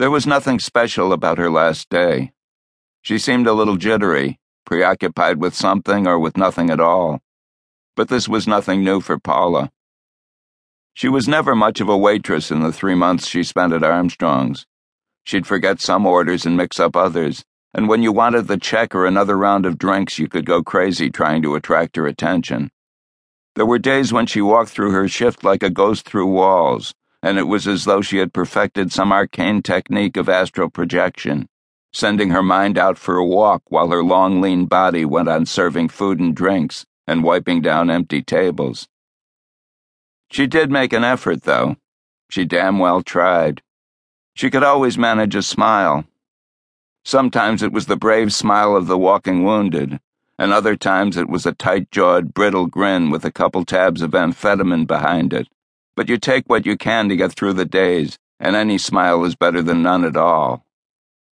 There was nothing special about her last day. She seemed a little jittery, preoccupied with something or with nothing at all. But this was nothing new for Paula. She was never much of a waitress in the three months she spent at Armstrong's. She'd forget some orders and mix up others, and when you wanted the check or another round of drinks, you could go crazy trying to attract her attention. There were days when she walked through her shift like a ghost through walls, and it was as though she had perfected some arcane technique of astral projection, sending her mind out for a walk while her long, lean body went on serving food and drinks and wiping down empty tables. She did make an effort, though. She damn well tried. She could always manage a smile Sometimes it was the brave smile of the walking wounded, and other times it was a tight jawed, brittle grin with a couple tabs of amphetamine behind it. But you take what you can to get through the days, and any smile is better than none at all.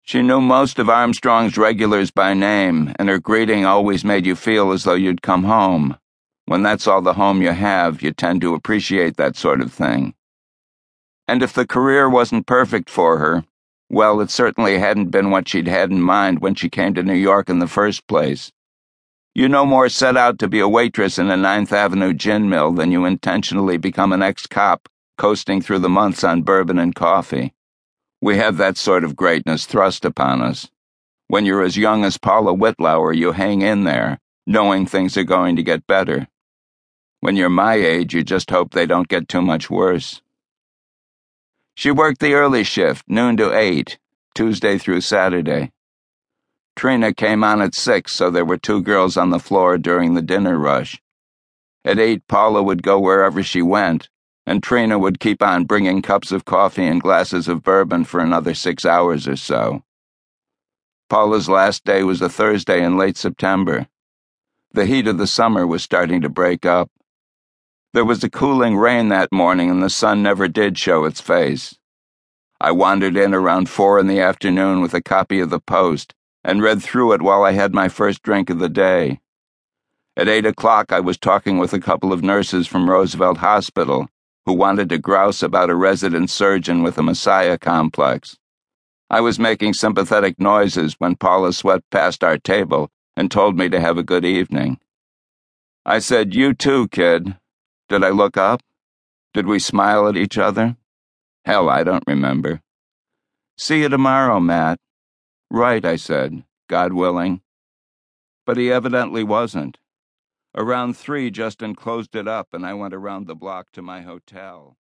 She knew most of Armstrong's regulars by name, and her greeting always made you feel as though you'd come home. When that's all the home you have, you tend to appreciate that sort of thing. And if the career wasn't perfect for her, well, it certainly hadn't been what she'd had in mind when she came to New York in the first place. You no more set out to be a waitress in a Ninth Avenue gin mill than you intentionally become an ex cop coasting through the months on bourbon and coffee. We have that sort of greatness thrust upon us. When you're as young as Paula Wittlauer, you hang in there, knowing things are going to get better. When you're my age, you just hope they don't get too much worse. She worked the early shift, noon to 8, Tuesday through Saturday. Trina came on at 6, so there were two girls on the floor during the dinner rush. At 8, Paula would go wherever she went, and Trina would keep on bringing cups of coffee and glasses of bourbon for another six hours or so. Paula's last day was a Thursday in late September. The heat of the summer was starting to break up. There was a cooling rain that morning, and the sun never did show its face. I wandered in around four in the afternoon with a copy of the Post and read through it while I had my first drink of the day. At eight o'clock, I was talking with a couple of nurses from Roosevelt Hospital who wanted to grouse about a resident surgeon with a Messiah complex. I was making sympathetic noises when Paula swept past our table and told me to have a good evening. I said, You too, kid. Did I look up? Did we smile at each other? Hell, I don't remember. See you tomorrow, Matt. Right, I said, God willing. But he evidently wasn't. Around three, Justin closed it up, and I went around the block to my hotel.